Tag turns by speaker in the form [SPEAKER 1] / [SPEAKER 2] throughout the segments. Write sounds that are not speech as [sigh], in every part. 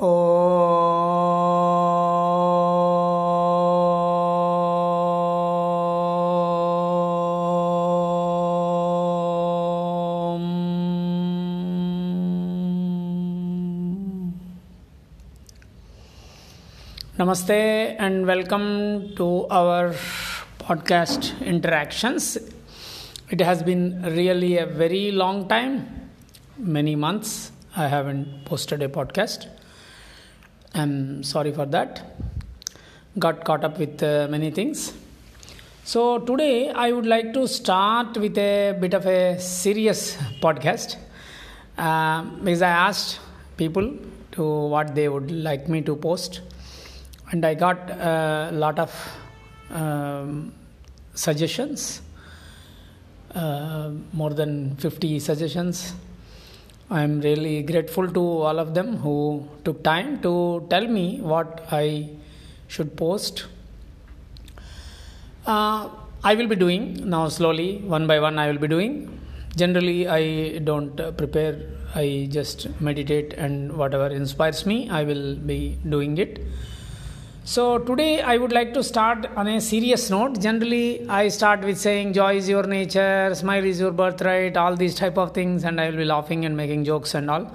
[SPEAKER 1] Namaste and welcome to our podcast interactions. It has been really a very long time, many months. I haven't posted a podcast. I'm sorry for that. Got caught up with uh, many things. So, today I would like to start with a bit of a serious podcast uh, because I asked people to what they would like me to post and I got a lot of um, suggestions, uh, more than 50 suggestions. I'm really grateful to all of them who took time to tell me what I should post. Uh, I will be doing now slowly, one by one, I will be doing. Generally, I don't prepare, I just meditate, and whatever inspires me, I will be doing it so, today I would like to start on a serious note. Generally, I start with saying joy is your nature, smile is your birthright, all these type of things, and I will be laughing and making jokes and all.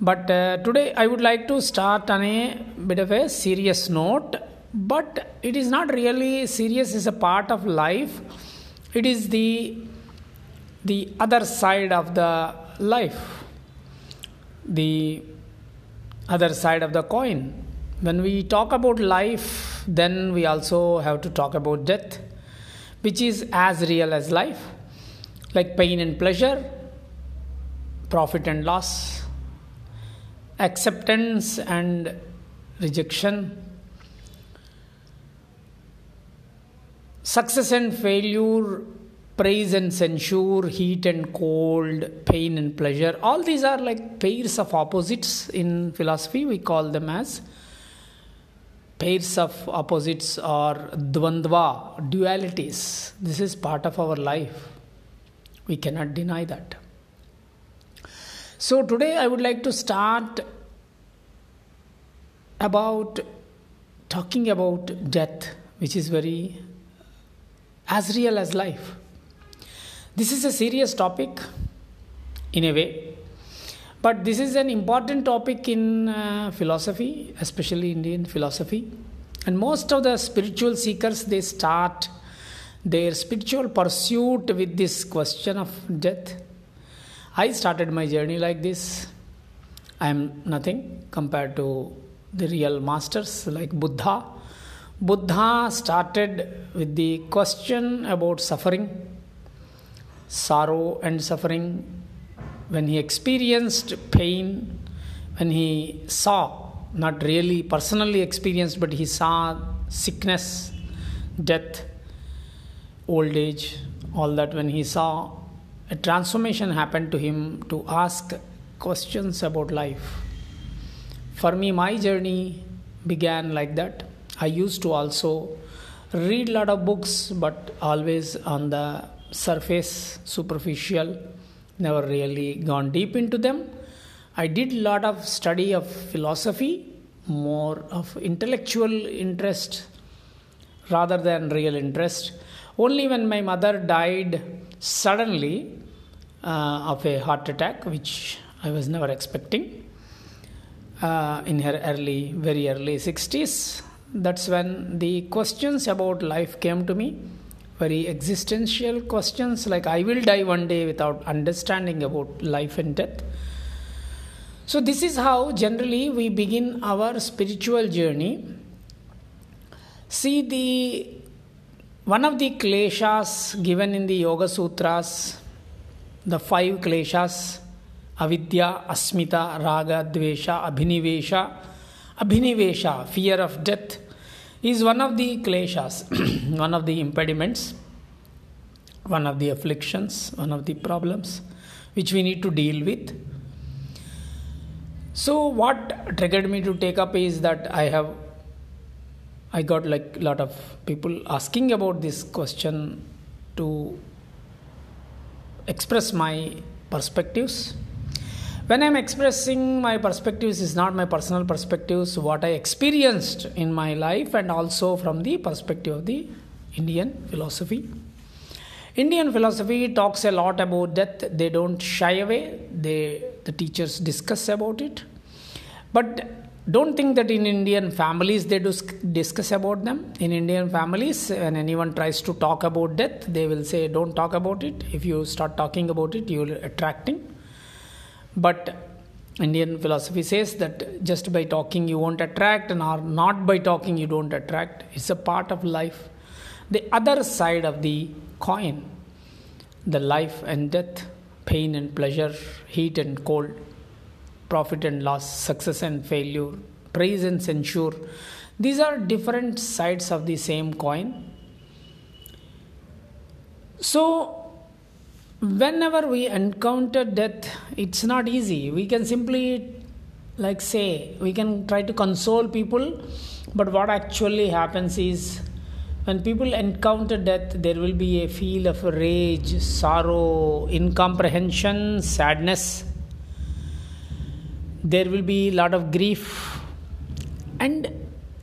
[SPEAKER 1] But uh, today I would like to start on a bit of a serious note. But it is not really serious; it's a part of life. It is the the other side of the life, the other side of the coin when we talk about life, then we also have to talk about death, which is as real as life, like pain and pleasure, profit and loss, acceptance and rejection, success and failure, praise and censure, heat and cold, pain and pleasure. All these are like pairs of opposites in philosophy. We call them as pairs of opposites or dvandva, dualities. This is part of our life. We cannot deny that. So, today I would like to start about talking about death, which is very as real as life. This is a serious topic in a way but this is an important topic in uh, philosophy, especially Indian philosophy. And most of the spiritual seekers they start their spiritual pursuit with this question of death. I started my journey like this. I am nothing compared to the real masters like Buddha. Buddha started with the question about suffering, sorrow, and suffering when he experienced pain, when he saw, not really personally experienced, but he saw sickness, death, old age, all that, when he saw a transformation happen to him to ask questions about life. For me, my journey began like that. I used to also read a lot of books, but always on the surface, superficial never really gone deep into them. I did a lot of study of philosophy, more of intellectual interest rather than real interest. Only when my mother died suddenly uh, of a heart attack, which I was never expecting, uh, in her early, very early 60s, that's when the questions about life came to me very existential questions like I will die one day without understanding about life and death. So, this is how generally we begin our spiritual journey. See, the one of the kleshas given in the Yoga Sutras, the five kleshas avidya, asmita, raga, dvesha, abhinivesha, abhinivesha, fear of death, is one of the kleshas, [clears throat] one of the impediments, one of the afflictions, one of the problems which we need to deal with. So, what triggered me to take up is that I have I got like a lot of people asking about this question to express my perspectives. When I'm expressing my perspectives, is not my personal perspectives, what I experienced in my life, and also from the perspective of the Indian philosophy. Indian philosophy talks a lot about death. They don't shy away. They the teachers discuss about it, but don't think that in Indian families they discuss about them. In Indian families, when anyone tries to talk about death, they will say, "Don't talk about it. If you start talking about it, you will attracting." But Indian philosophy says that just by talking you won't attract, and not by talking you don't attract. It's a part of life. The other side of the coin, the life and death, pain and pleasure, heat and cold profit and loss, success and failure, praise and censure. These are different sides of the same coin. So, whenever we encounter death, it's not easy. We can simply, like, say, we can try to console people, but what actually happens is when people encounter death, there will be a feel of rage, sorrow, incomprehension, sadness. There will be a lot of grief. And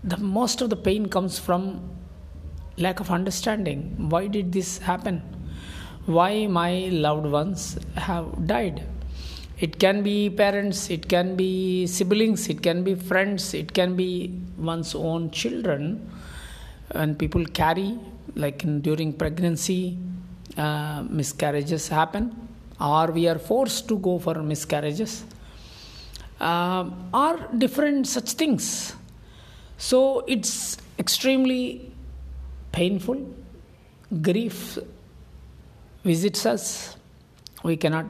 [SPEAKER 1] the most of the pain comes from lack of understanding. Why did this happen? Why my loved ones have died it can be parents it can be siblings it can be friends it can be one's own children and people carry like in, during pregnancy uh, miscarriages happen or we are forced to go for miscarriages uh, are different such things. So it's extremely painful. Grief visits us. We cannot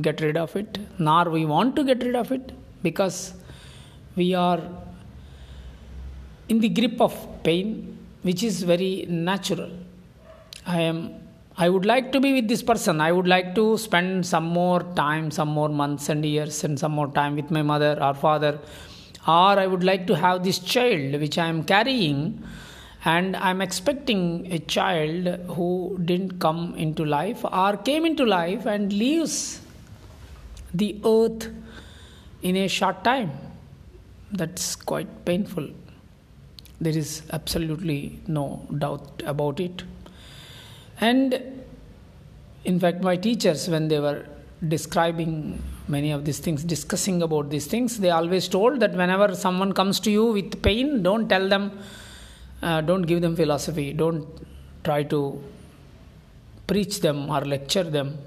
[SPEAKER 1] get rid of it, nor we want to get rid of it because we are in the grip of pain, which is very natural. I am I would like to be with this person. I would like to spend some more time, some more months and years, and some more time with my mother or father. Or I would like to have this child which I am carrying, and I'm expecting a child who didn't come into life or came into life and leaves the earth in a short time. That's quite painful. There is absolutely no doubt about it. And in fact, my teachers, when they were describing many of these things, discussing about these things, they always told that whenever someone comes to you with pain, don't tell them, uh, don't give them philosophy, don't try to preach them or lecture them.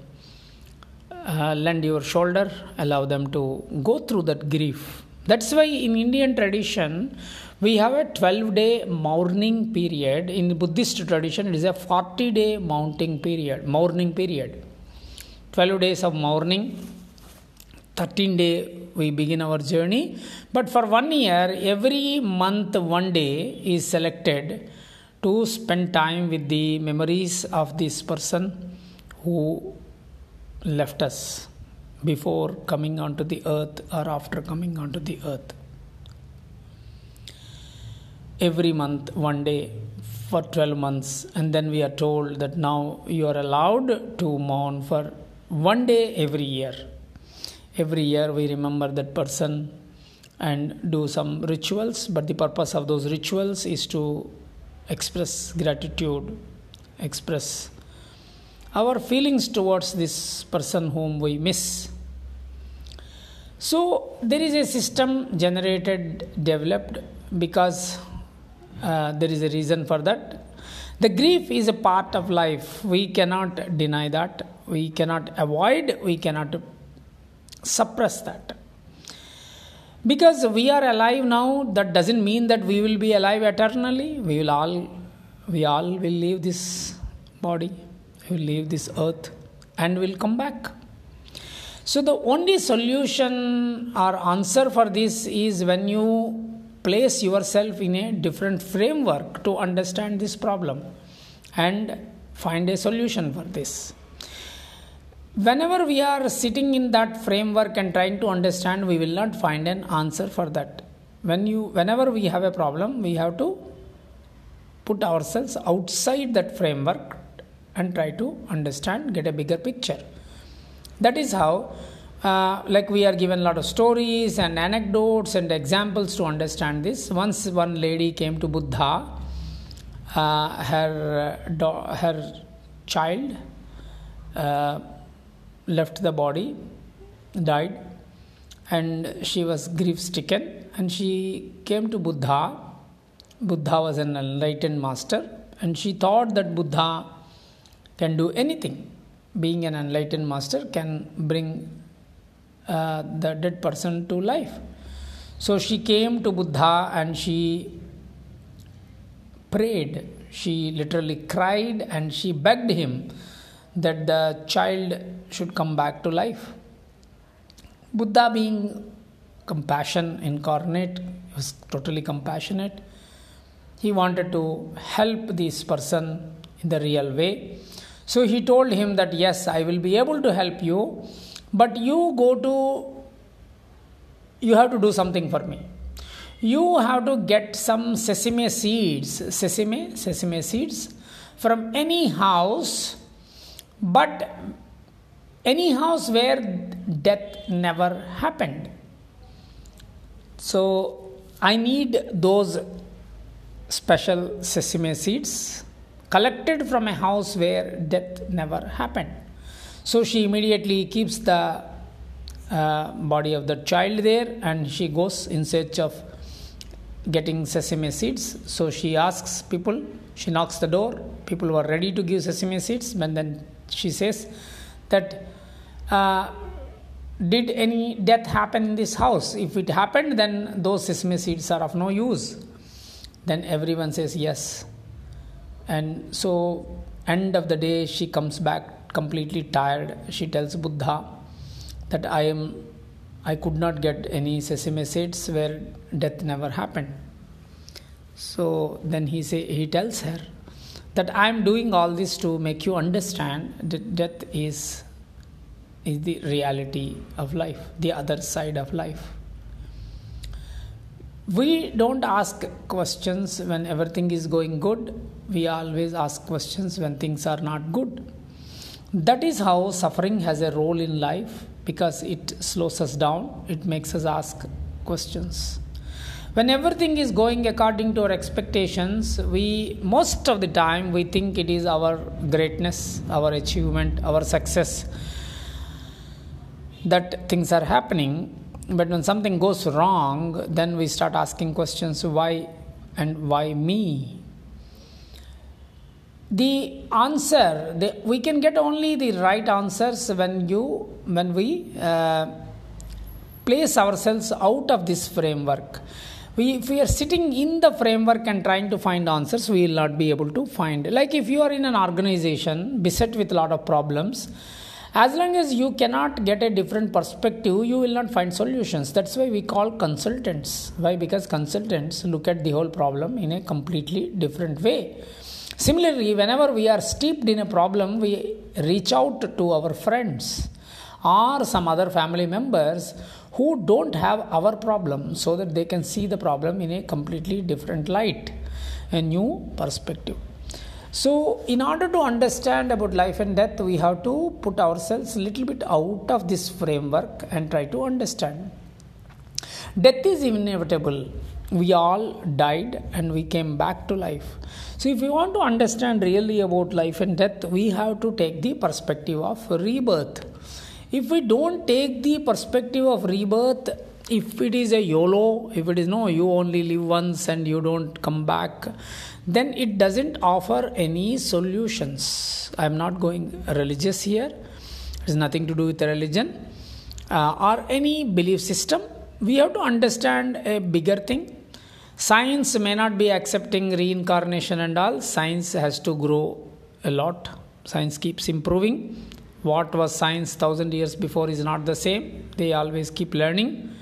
[SPEAKER 1] Uh, lend your shoulder, allow them to go through that grief. That's why in Indian tradition, we have a 12 day mourning period. In buddhist tradition it is a 40 day mounting period mourning period. 12 days of mourning 13 day we begin our journey. But for one year every month one day is selected to spend time with the memories of this person who left us before coming onto the earth or after coming onto the earth. Every month one day for 12 months and then we are told that now you are allowed to mourn for one day every year. Every year we remember that person and do some rituals but the purpose of those rituals is to express gratitude express our feelings towards this person whom we miss so there is a system generated developed because uh, there is a reason for that. The grief is a part of life. We cannot deny that. We cannot avoid, we cannot suppress that. Because we are alive now, that doesn't mean that we will be alive eternally. We will all we all will leave this body, will leave this earth and will come back. So the only solution or answer for this is when you place yourself in a different framework to understand this problem and find a solution for this whenever we are sitting in that framework and trying to understand we will not find an answer for that when you whenever we have a problem we have to put ourselves outside that framework and try to understand get a bigger picture that is how uh, like we are given a lot of stories and anecdotes and examples to understand this. Once one lady came to Buddha, uh, her uh, her child uh, left the body, died, and she was grief stricken, and she came to Buddha. Buddha was an enlightened master, and she thought that Buddha can do anything. Being an enlightened master can bring uh, the dead person to life. So she came to Buddha and she prayed. She literally cried and she begged him that the child should come back to life. Buddha, being compassion incarnate, was totally compassionate. He wanted to help this person in the real way. So he told him that, Yes, I will be able to help you but you go to you have to do something for me. You have to get some sesame seeds sesame sesame seeds from any house but any house where death never happened. So i need those special sesame seeds collected from a house where death never happened so she immediately keeps the uh, body of the child there and she goes in search of getting sesame seeds. So she asks people, she knocks the door, people were ready to give sesame seeds, but then she says that. Uh, did any death happen in this house? If it happened, then those sesame seeds are of no use. Then everyone says yes. And so, end of the day, she comes back completely tired, she tells Buddha that I am I could not get any sesame seeds where death never happened. So then he say he tells her that I am doing all this to make you understand that death is is the reality of life, the other side of life. We don't ask questions when everything is going good. We always ask questions when things are not good. That is how suffering has a role in life because it slows us down, it makes us ask questions. When everything is going according to our expectations, we most of the time we think it is our greatness, our achievement, our success that things are happening. But when something goes wrong, then we start asking questions why and why me? The answer the, we can get only the right answers when you when we uh, place ourselves out of this framework. We, if we are sitting in the framework and trying to find answers we will not be able to find. Like if you are in an organization beset with a lot of problems as long as you cannot get a different perspective you will not find solutions. That's why we call consultants. Why? Because consultants look at the whole problem in a completely different way Similarly, whenever we are steeped in a problem, we reach out to our friends or some other family members who don't have our problem so that they can see the problem in a completely different light, a new perspective. So, in order to understand about life and death, we have to put ourselves a little bit out of this framework and try to understand. Death is inevitable. We all died and we came back to life. So, if we want to understand really about life and death, we have to take the perspective of rebirth. If we don't take the perspective of rebirth, if it is a YOLO, if it is no, you only live once and you don't come back, then it doesn't offer any solutions. I am not going religious here, it has nothing to do with religion uh, or any belief system. We have to understand a bigger thing Science may not be accepting reincarnation and all. Science has to grow a lot. Science keeps improving. What was science thousand years before is not the same. They always keep learning.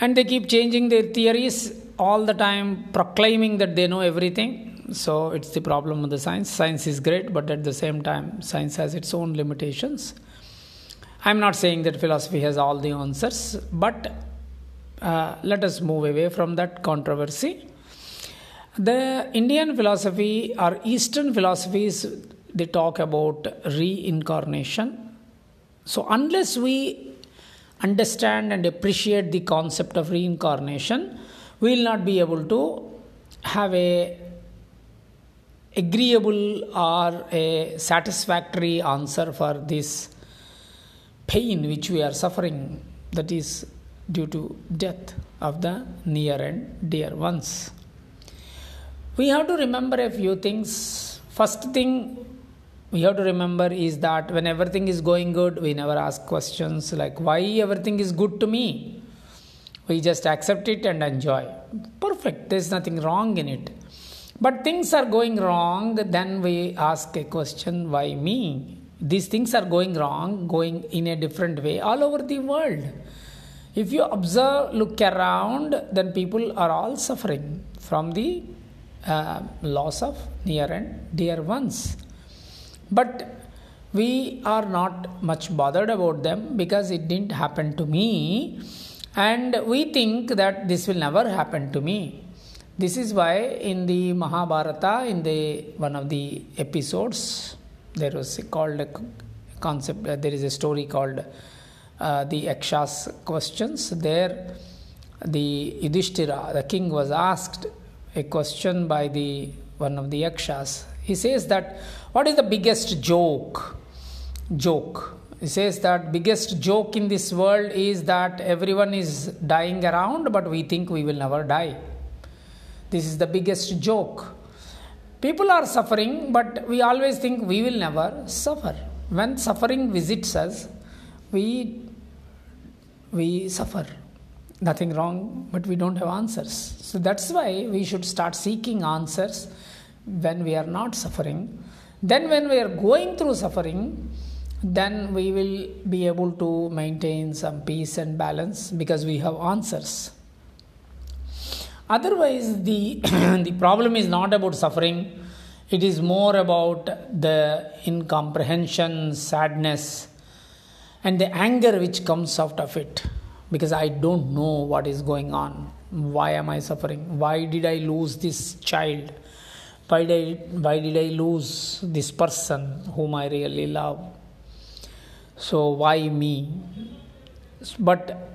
[SPEAKER 1] And they keep changing their theories all the time, proclaiming that they know everything. So it's the problem of the science. Science is great, but at the same time, science has its own limitations. I'm not saying that philosophy has all the answers, but uh, let us move away from that controversy. The Indian philosophy or Eastern philosophies they talk about reincarnation. So unless we understand and appreciate the concept of reincarnation, we will not be able to have a agreeable or a satisfactory answer for this pain which we are suffering that is due to death of the near and dear ones we have to remember a few things first thing we have to remember is that when everything is going good, we never ask questions like why everything is good to me. We just accept it and enjoy. Perfect, there's nothing wrong in it. But things are going wrong, then we ask a question why me? These things are going wrong, going in a different way all over the world. If you observe, look around, then people are all suffering from the uh, loss of near and dear ones. But we are not much bothered about them because it didn't happen to me and we think that this will never happen to me this is why in the mahabharata in the one of the episodes there was called a concept uh, there is a story called uh, the yakshas questions there the yudhishthira the king was asked a question by the one of the yakshas he says that what is the biggest joke? Joke. He says that biggest joke in this world is that everyone is dying around, but we think we will never die. This is the biggest joke. People are suffering, but we always think we will never suffer. When suffering visits us, we we suffer. Nothing wrong, but we don't have answers. So that's why we should start seeking answers when we are not suffering then, when we are going through suffering, then we will be able to maintain some peace and balance because we have answers. Otherwise, the, [clears throat] the problem is not about suffering, it is more about the incomprehension, sadness, and the anger which comes out of it because I don't know what is going on. Why am I suffering? Why did I lose this child? why did, I, why did I lose this person whom I really love? So, why me? But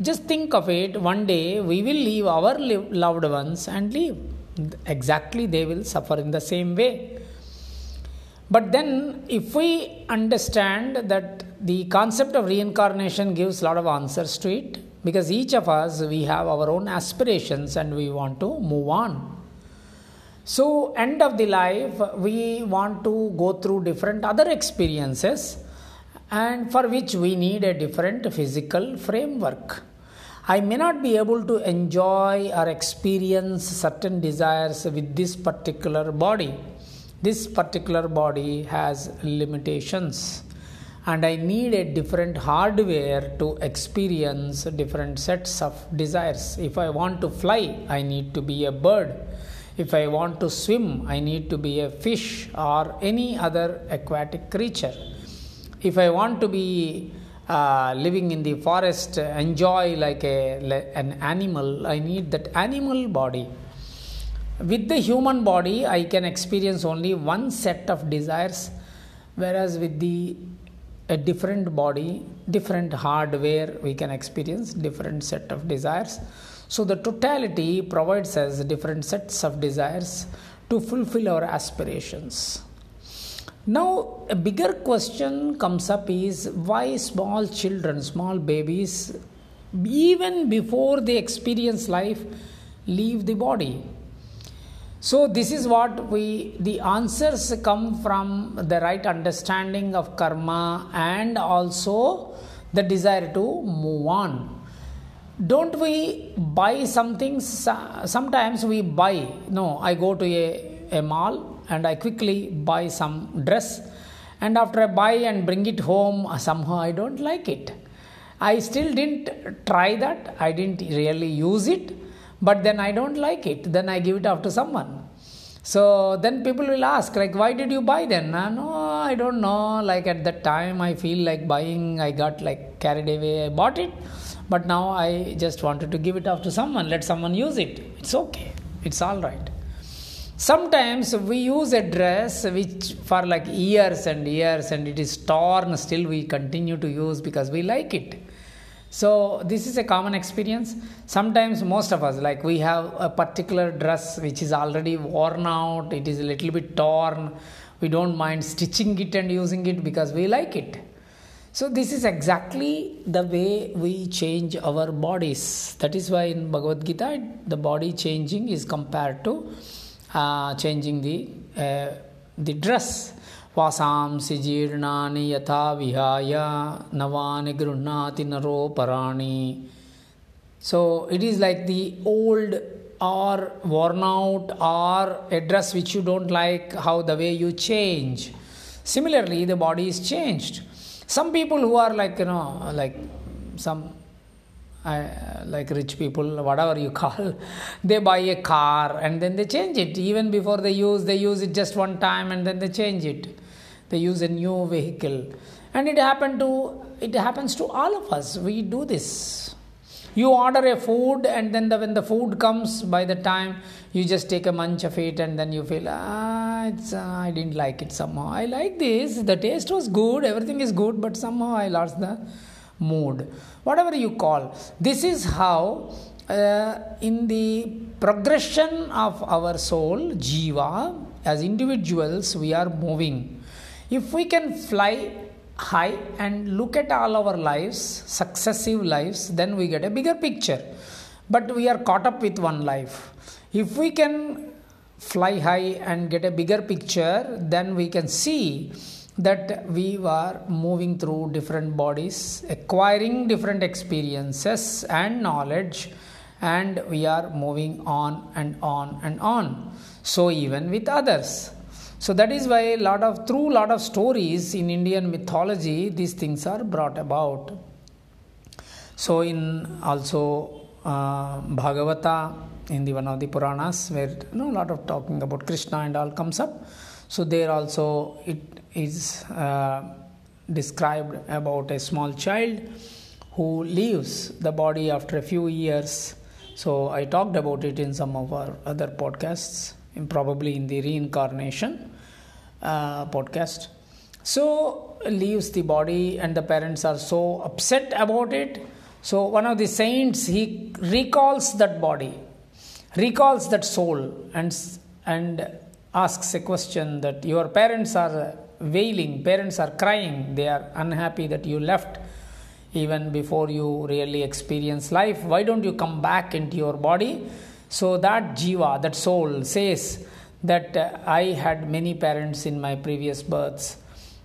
[SPEAKER 1] just think of it one day we will leave our loved ones and leave. Exactly, they will suffer in the same way. But then, if we understand that the concept of reincarnation gives a lot of answers to it, because each of us we have our own aspirations and we want to move on so, end of the life, we want to go through different other experiences, and for which we need a different physical framework. I may not be able to enjoy or experience certain desires with this particular body. This particular body has limitations, and I need a different hardware to experience different sets of desires. If I want to fly, I need to be a bird if I want to swim, I need to be a fish or any other aquatic creature. If I want to be uh, living in the forest, enjoy like a, an animal, I need that animal body. With the human body, I can experience only one set of desires, whereas with the a different body, different hardware, we can experience different set of desires. So the totality provides us different sets of desires to fulfill our aspirations. Now, a bigger question comes up is why small children, small babies, even before they experience life, leave the body? So, this is what we, the answers come from the right understanding of karma and also the desire to move on. Don't we buy something? Sometimes we buy no i go to a, a mall and i quickly buy some dress and after i buy and bring it home uh, somehow i don't like it. I still didn't try that. I didn't really use it but then i don't like it. Then i give it off to someone. So then people will ask like why did you buy then? Uh, no i don't know. Like at that time i feel like buying i got like carried away. I bought it. But now I just wanted to give it off to someone, let someone use it. It's okay, it's all right. Sometimes we use a dress which for like years and years and it is torn, still we continue to use because we like it. So this is a common experience. Sometimes most of us, like we have a particular dress which is already worn out, it is a little bit torn. We don't mind stitching it and using it because we like it. So this is exactly the way we change our bodies. That is why in Bhagavad Gita, the body changing is compared to uh, changing the uh, the dress. वासांसि जीर्णानि यथा विहाय नवानि गृह्णाति नरो पराणि so it is like the old or worn out or a dress which you don't like how the way you change similarly the body is changed some people who are like you know like some uh, like rich people whatever you [laughs] call they buy a car and then they change it even before they use they use it just one time and then they change it they use a new vehicle. And it happened to it happens to all of us. We do this. You order a food and then the, when the food comes by the time you just take a munch of it and then you feel ah uh, i didn't like it somehow. I like this. The taste was good. Everything is good but somehow i lost the mood. Whatever you call. This is how uh, in the progression of our soul jiva as individuals we are moving if we can fly high and look at all our lives, successive lives, then we get a bigger picture. But we are caught up with one life. If we can fly high and get a bigger picture, then we can see that we are moving through different bodies, acquiring different experiences and knowledge, and we are moving on and on and on. So, even with others. So that is why a lot of through lot of stories in Indian mythology these things are brought about. So in also uh, Bhagavata in the one of the Puranas where you know a lot of talking about Krishna and all comes up. So there also it is uh, described about a small child who leaves the body after a few years. So I talked about it in some of our other podcasts, probably in the reincarnation uh, podcast. So leaves the body, and the parents are so upset about it. So one of the saints he recalls that body, recalls that soul, and and asks a question that your parents are wailing, parents are crying, they are unhappy that you left even before you really experience life. Why don't you come back into your body? So that jiva, that soul says that uh, I had many parents in my previous births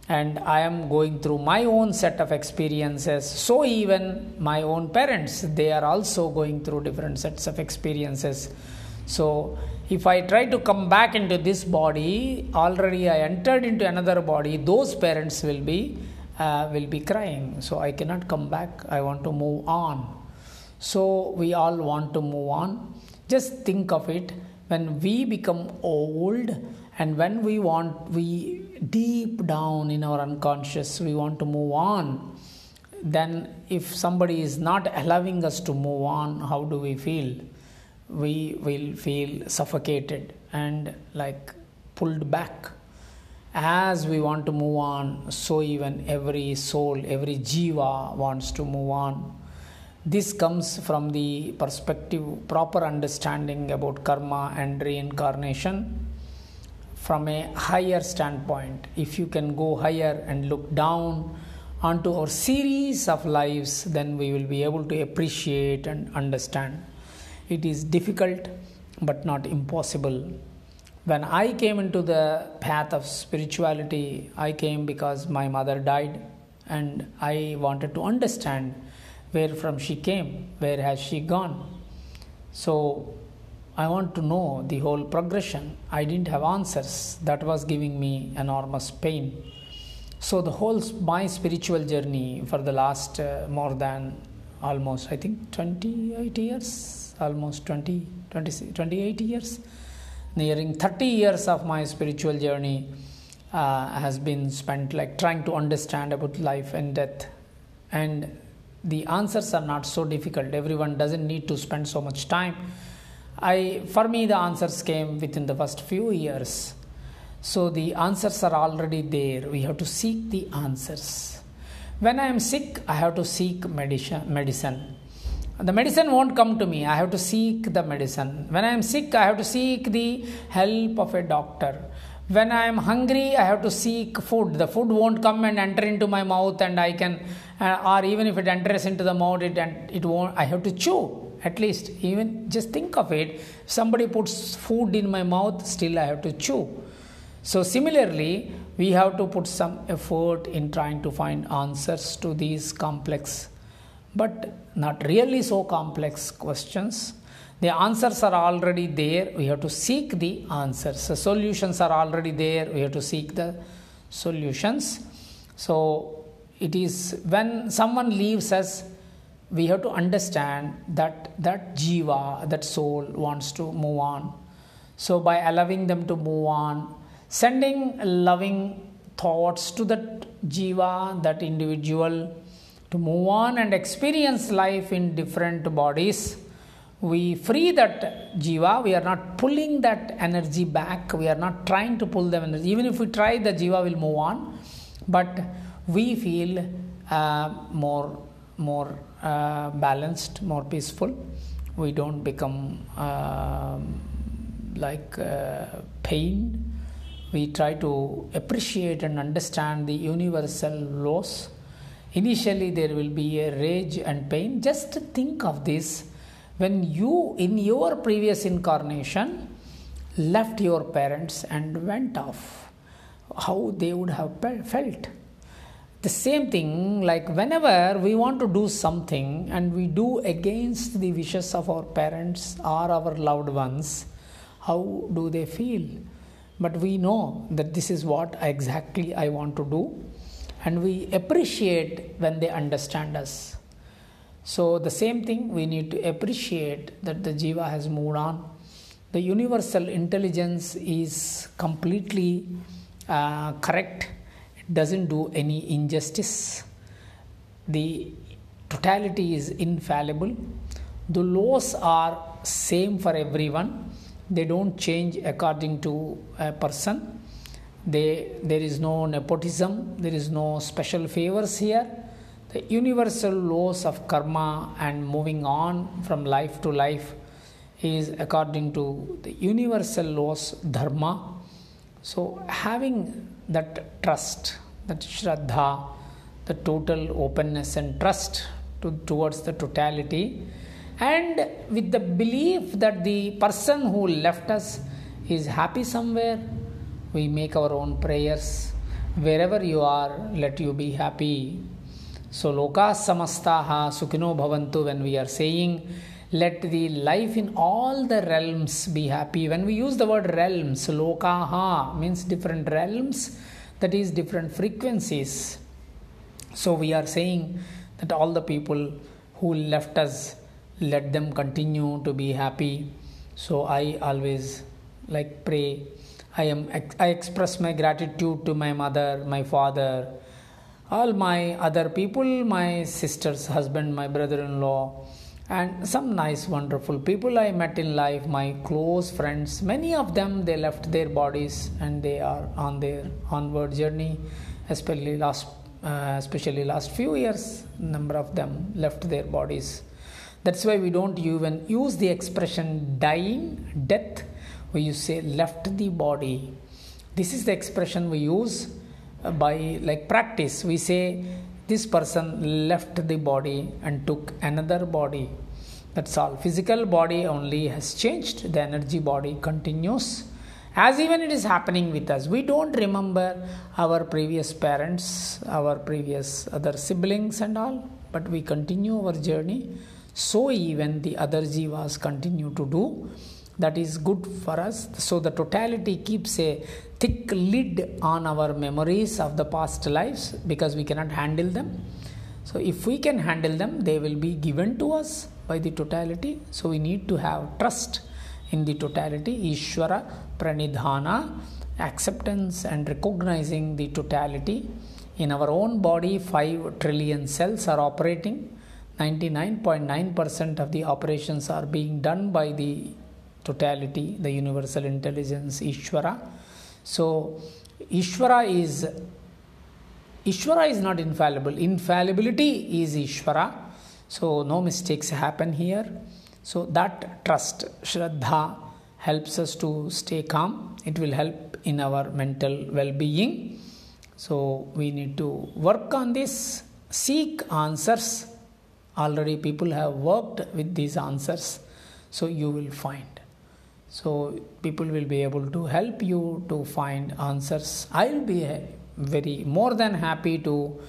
[SPEAKER 1] and I am going through my own set of experiences. So, even my own parents, they are also going through different sets of experiences. So, if I try to come back into this body, already I entered into another body, those parents will be uh, will be crying. So, I cannot come back. I want to move on. So, we all want to move on. Just think of it when we become old and when we want we deep down in our unconscious we want to move on then if somebody is not allowing us to move on how do we feel? We will feel suffocated and like pulled back. As we want to move on so even every soul every jiva wants to move on this comes from the perspective, proper understanding about karma and reincarnation from a higher standpoint. If you can go higher and look down onto our series of lives, then we will be able to appreciate and understand. It is difficult but not impossible. When I came into the path of spirituality, I came because my mother died and I wanted to understand where from she came, where has she gone. So I want to know the whole progression. I didn't have answers. That was giving me enormous pain. So the whole my spiritual journey for the last uh, more than almost I think 28 years, almost 20, 20 28 years, nearing 30 years of my spiritual journey uh, has been spent like trying to understand about life and death and the answers are not so difficult everyone doesn't need to spend so much time i for me the answers came within the first few years so the answers are already there we have to seek the answers when I am sick, I have to seek medicine. medicine. The medicine won't come to me. I have to seek the medicine. When I am sick, I have to seek the help of a doctor. When I am hungry, I have to seek food. The food won't come and enter into my mouth, and I can, uh, or even if it enters into the mouth, it and it won't. I have to chew at least. Even just think of it. Somebody puts food in my mouth, still I have to chew. So similarly, we have to put some effort in trying to find answers to these complex but not really so complex questions. The answers are already there, we have to seek the answers. The solutions are already there, we have to seek the solutions. So, it is when someone leaves us, we have to understand that that jiva, that soul wants to move on. So, by allowing them to move on, sending loving thoughts to that jiva, that individual, to move on and experience life in different bodies. We free that jiva, we are not pulling that energy back, we are not trying to pull the energy. Even if we try, the jiva will move on, but we feel uh, more, more uh, balanced, more peaceful. We don't become uh, like pain. We try to appreciate and understand the universal laws Initially, there will be a rage and pain. Just think of this when you, in your previous incarnation, left your parents and went off, how they would have felt. The same thing, like whenever we want to do something and we do against the wishes of our parents or our loved ones, how do they feel? But we know that this is what exactly I want to do and we appreciate when they understand us. So, the same thing we need to appreciate that the jiva has moved on. The universal intelligence is completely uh, correct, it doesn't do any injustice. The totality is infallible. The laws are same for everyone, they don't change according to a person they, there is no nepotism, there is no special favors here. The universal laws of karma and moving on from life to life is according to the universal laws dharma. So, having that trust, that shraddha, the total openness and trust to, towards the totality, and with the belief that the person who left us is happy somewhere we make our own prayers wherever you are let you be happy so loka samastaha sukhino bhavantu when we are saying let the life in all the realms be happy. When we use the word realms lokaha means different realms that is different frequencies. So we are saying that all the people who left us let them continue to be happy. So i always like pray. I am I express my gratitude to my mother, my father, all my other people, my sister's husband, my brother-in-law, and some nice, wonderful people I met in life, my close friends. Many of them they left their bodies and they are on their onward journey. Especially last, uh, especially last few years, number of them left their bodies. That's why we don't even use the expression dying, death we you say left the body this is the expression we use Uh, by like practice. We say this person left the body and took another body. That's all. Physical body only has changed. The energy body continues. As even it is happening with us we don't remember our previous parents our previous other siblings and all but we continue our journey. So even the other jivas continue to do that is good for us. So the totality keeps a thick lid on our memories of the past lives because we cannot handle them. So if we can handle them, they will be given to us by the totality. So we need to have trust in the totality, Ishvara, Pranidhana, acceptance and recognizing the totality. In our own body, 5 trillion cells are operating. 99.9% of the operations are being done by the totality, the universal intelligence, Ishvara. So, Ishvara is Ishvara is not infallible. Infallibility is Ishvara. So no mistakes happen here. So that trust, Shraddha, helps us to stay calm. It will help in our mental well being. So we need to work on this, seek answers. Already people have worked with these answers. So you will find. So people will be able to help you to find answers. I will be very more than happy to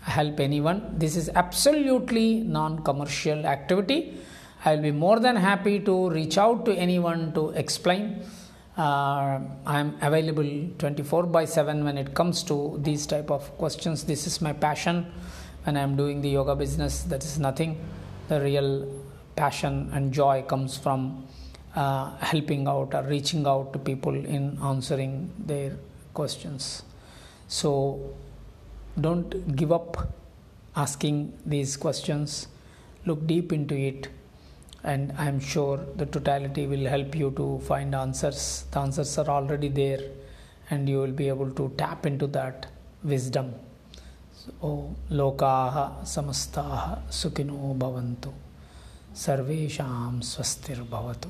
[SPEAKER 1] help anyone. This is absolutely non commercial activity. I will be more than happy to reach out to anyone to explain. Uh, I am available 24 by 7 when it comes to these type of questions. This is my passion. When I am doing the yoga business, that is nothing. The real passion and joy comes from uh, helping out or reaching out to people in answering their questions. So don't give up asking these questions. Look deep into it, and I'm sure the totality will help you to find answers. The answers are already there, and you will be able to tap into that wisdom. So, lokaha samastaha sukhino bhavantu सर्वेषां स्वस्तिर्भवतु